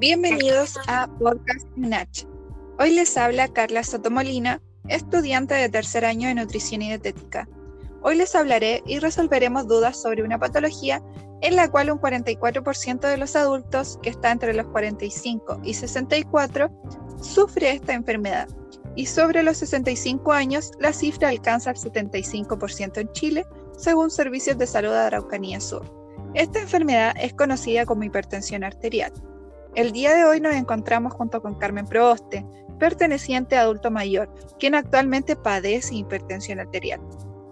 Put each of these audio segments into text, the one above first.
Bienvenidos a Podcast Nach. Hoy les habla Carla Sotomolina, estudiante de tercer año de nutrición y dietética. Hoy les hablaré y resolveremos dudas sobre una patología en la cual un 44% de los adultos que está entre los 45 y 64 sufre esta enfermedad. Y sobre los 65 años, la cifra alcanza el 75% en Chile, según Servicios de Salud de Araucanía Sur. Esta enfermedad es conocida como hipertensión arterial. El día de hoy nos encontramos junto con Carmen Proboste, perteneciente a adulto mayor, quien actualmente padece hipertensión arterial.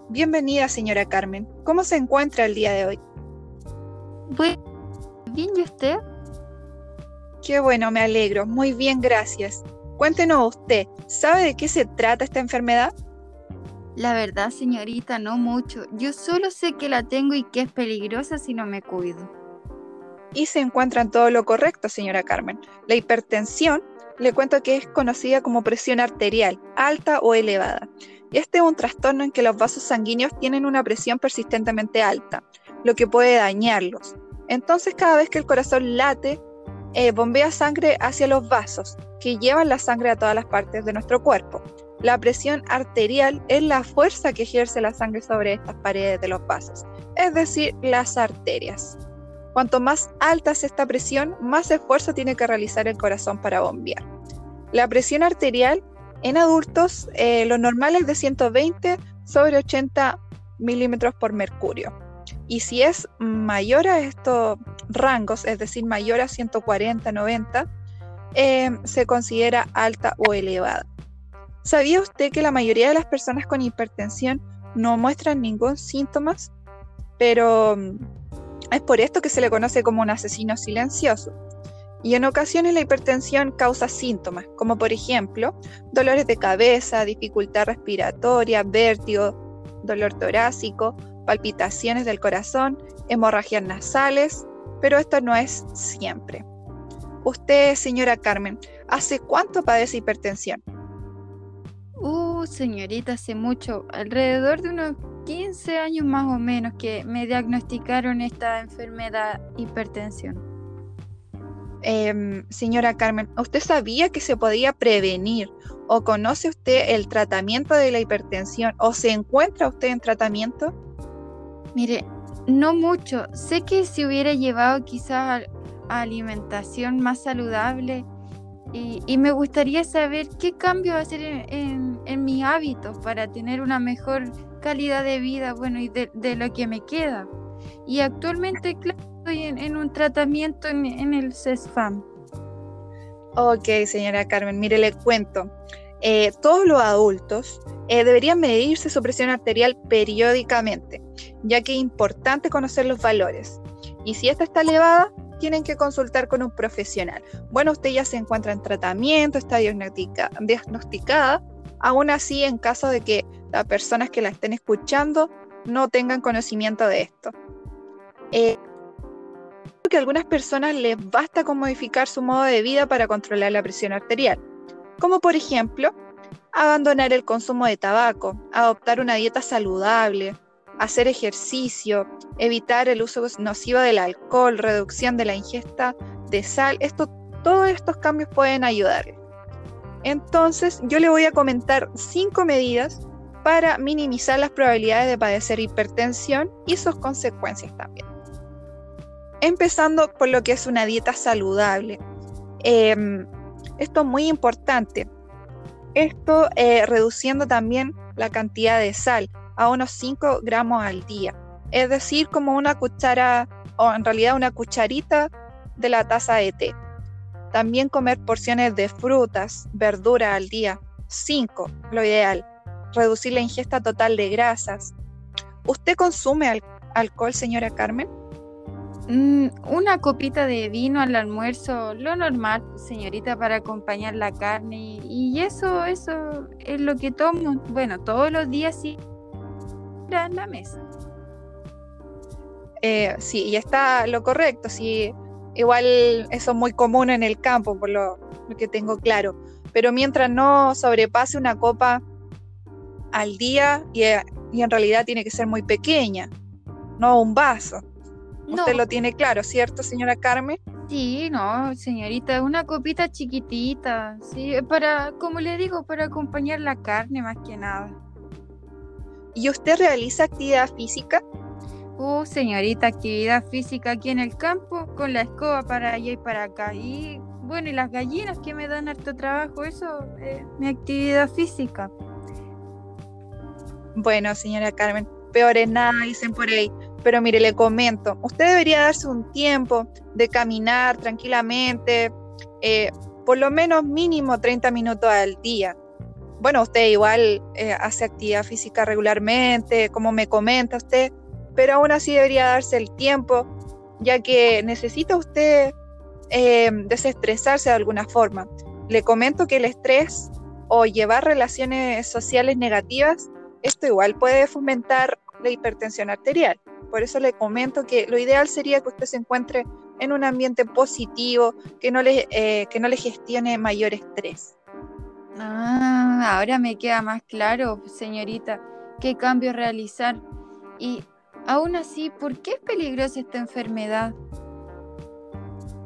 Bienvenida, señora Carmen. ¿Cómo se encuentra el día de hoy? Bueno, bien, ¿y usted? Qué bueno, me alegro. Muy bien, gracias. Cuéntenos usted, ¿sabe de qué se trata esta enfermedad? La verdad, señorita, no mucho. Yo solo sé que la tengo y que es peligrosa si no me cuido y se encuentra en todo lo correcto, señora Carmen. La hipertensión, le cuento que es conocida como presión arterial, alta o elevada. Este es un trastorno en que los vasos sanguíneos tienen una presión persistentemente alta, lo que puede dañarlos. Entonces, cada vez que el corazón late, eh, bombea sangre hacia los vasos, que llevan la sangre a todas las partes de nuestro cuerpo. La presión arterial es la fuerza que ejerce la sangre sobre estas paredes de los vasos, es decir, las arterias. Cuanto más alta es esta presión, más esfuerzo tiene que realizar el corazón para bombear. La presión arterial en adultos, eh, lo normal es de 120 sobre 80 milímetros por mercurio. Y si es mayor a estos rangos, es decir, mayor a 140, 90, eh, se considera alta o elevada. ¿Sabía usted que la mayoría de las personas con hipertensión no muestran ningún síntoma? Pero es por esto que se le conoce como un asesino silencioso. Y en ocasiones la hipertensión causa síntomas, como por ejemplo dolores de cabeza, dificultad respiratoria, vértigo, dolor torácico, palpitaciones del corazón, hemorragias nasales, pero esto no es siempre. Usted, señora Carmen, ¿hace cuánto padece hipertensión? Uh, señorita, hace mucho, alrededor de unos 15 años más o menos que me diagnosticaron esta enfermedad hipertensión. Em, señora Carmen, ¿usted sabía que se podía prevenir o conoce usted el tratamiento de la hipertensión o se encuentra usted en tratamiento? Mire, no mucho. Sé que si hubiera llevado quizás a alimentación más saludable y, me gustaría saber qué cambio hacer en, en mis hábitos para tener una mejor calidad de vida, bueno, y de, lo que me queda. Y actualmente, claro, estoy en, un tratamiento en, el CESFAM. Ok, señora Carmen, mire, le cuento. Eh, todos los adultos eh, deberían medirse su presión arterial periódicamente, ya que es importante conocer los valores. Y si esta está elevada, tienen que consultar con un profesional. Bueno, usted ya se encuentra en tratamiento, está diagnosticada. Aún así, en caso de que las personas que la estén escuchando no tengan conocimiento de esto. Eh, que a algunas personas les basta con modificar su modo de vida para controlar la presión arterial, como por ejemplo abandonar el consumo de tabaco, adoptar una dieta saludable, hacer ejercicio, evitar el uso nocivo del alcohol, reducción de la ingesta de sal. Esto, todos estos cambios pueden ayudarle. Entonces, yo le voy a comentar cinco medidas para minimizar las probabilidades de padecer hipertensión y sus consecuencias también. Empezando por lo que es una dieta saludable. Em, esto es muy importante. Esto eh, reduciendo también la cantidad de sal a unos 5 gramos al día. Es decir, como una cuchara, o en realidad una cucharita de la taza de té. También comer porciones de frutas, verduras al día, 5, lo ideal reducir la ingesta total de grasas. ¿Usted consume alcohol, señora Carmen? Mm, una copita de vino al almuerzo, lo normal, señorita, para acompañar la carne. Y eso, eso es lo que tomo. Bueno, todos los días sí, en la mesa. Eh, sí, y está lo correcto. Sí, igual eso es muy común en el campo, por lo que tengo claro. Pero mientras no sobrepase una copa al día y, en realidad tiene que ser muy pequeña, no un vaso. Usted lo tiene claro, ¿cierto, señora Carmen? Sí, no, señorita, una copita chiquitita, sí, para, como le digo, para acompañar la carne más que nada. ¿Y usted realiza actividad física? Uh, señorita, actividad física aquí en el campo, con la escoba para allá y para acá. Y bueno, y las gallinas que me dan harto trabajo, eso es mi actividad física. Bueno, señora Carmen, peor es nada, dicen por ahí. Pero mire, le comento, usted debería darse un tiempo de caminar tranquilamente, eh, por lo menos mínimo 30 minutos al día. Bueno, usted igual eh, hace actividad física regularmente, como me comenta usted, pero aún así debería darse el tiempo, ya que necesita usted eh, desestresarse de alguna forma. Le comento que el estrés o llevar relaciones sociales negativas, esto igual puede fomentar la hipertensión arterial. Por eso le comento que lo ideal sería que usted se encuentre en un ambiente positivo, que no le, eh, que no le gestione mayor estrés. Ah, ahora me queda más claro, señorita, qué cambio realizar. Y aún así, ¿por qué es peligrosa esta enfermedad?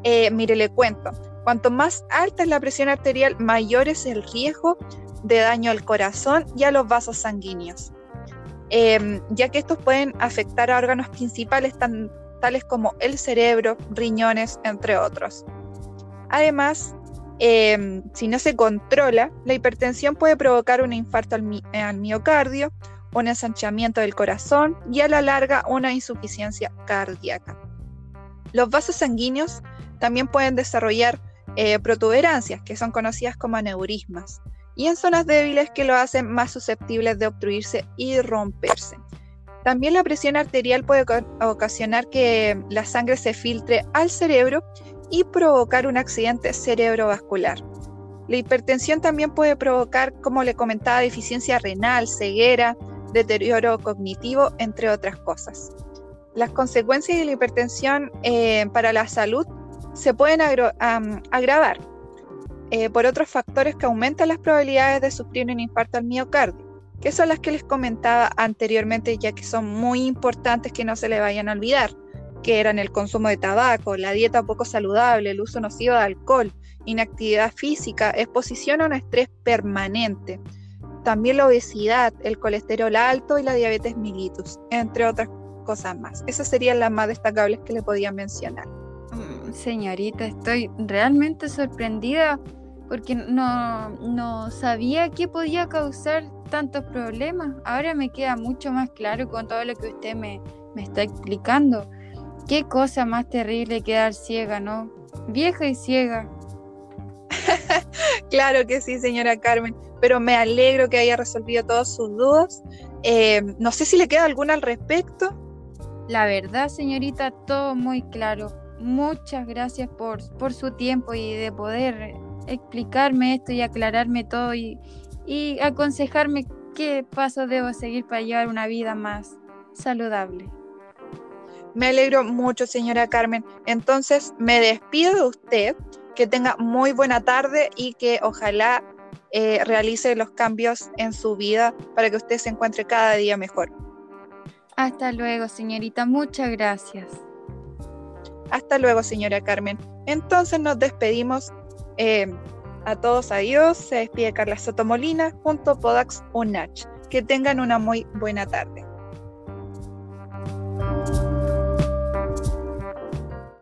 Eh, mire, le cuento. Cuanto más alta es la presión arterial, mayor es el riesgo de daño al corazón y a los vasos sanguíneos. Em, ya que estos pueden afectar a órganos principales tales como el cerebro, riñones, entre otros. Además, em, si no se controla, la hipertensión puede provocar un infarto al, miocardio, un ensanchamiento del corazón y a la larga una insuficiencia cardíaca. Los vasos sanguíneos también pueden desarrollar eh, protuberancias, que son conocidas como aneurismas, y en zonas débiles que lo hacen más susceptibles de obstruirse y romperse. También la presión arterial puede ocasionar que la sangre se filtre al cerebro y provocar un accidente cerebrovascular. La hipertensión también puede provocar, como le comentaba, deficiencia renal, ceguera, deterioro cognitivo, entre otras cosas. Las consecuencias de la hipertensión eh, para la salud se pueden agravar eh, por otros factores que aumentan las probabilidades de sufrir un infarto al miocardio, que son las que les comentaba anteriormente, ya que son muy importantes que no se le vayan a olvidar, que eran el consumo de tabaco, la dieta poco saludable, el uso nocivo de alcohol, inactividad física, exposición a un estrés permanente, también la obesidad, el colesterol alto y la diabetes mellitus, entre otras cosas más. Esas serían las más destacables que le podía mencionar. Mm, señorita, estoy realmente sorprendida porque no, no sabía que podía causar tantos problemas. Ahora me queda mucho más claro con todo lo que usted me, me está explicando. Qué cosa más terrible quedar ciega, ¿no? Vieja y ciega. claro que sí, señora Carmen, pero me alegro que haya resolvido todas sus dudas. Eh, no sé si le queda alguna al respecto. La verdad, señorita, todo muy claro. Muchas gracias por, por su tiempo y de poder explicarme esto y aclararme todo y, y aconsejarme qué pasos debo seguir para llevar una vida más saludable. Me alegro mucho, señora Carmen. Entonces, me despido de usted, que tenga muy buena tarde y que ojalá eh, realice los cambios en su vida para que usted se encuentre cada día mejor. Hasta luego, señorita. Muchas gracias. Hasta luego, señora Carmen. Entonces nos despedimos eh, a todos adiós, se despide Carla Sotomolina junto a Podax Unach. Que tengan una muy buena tarde.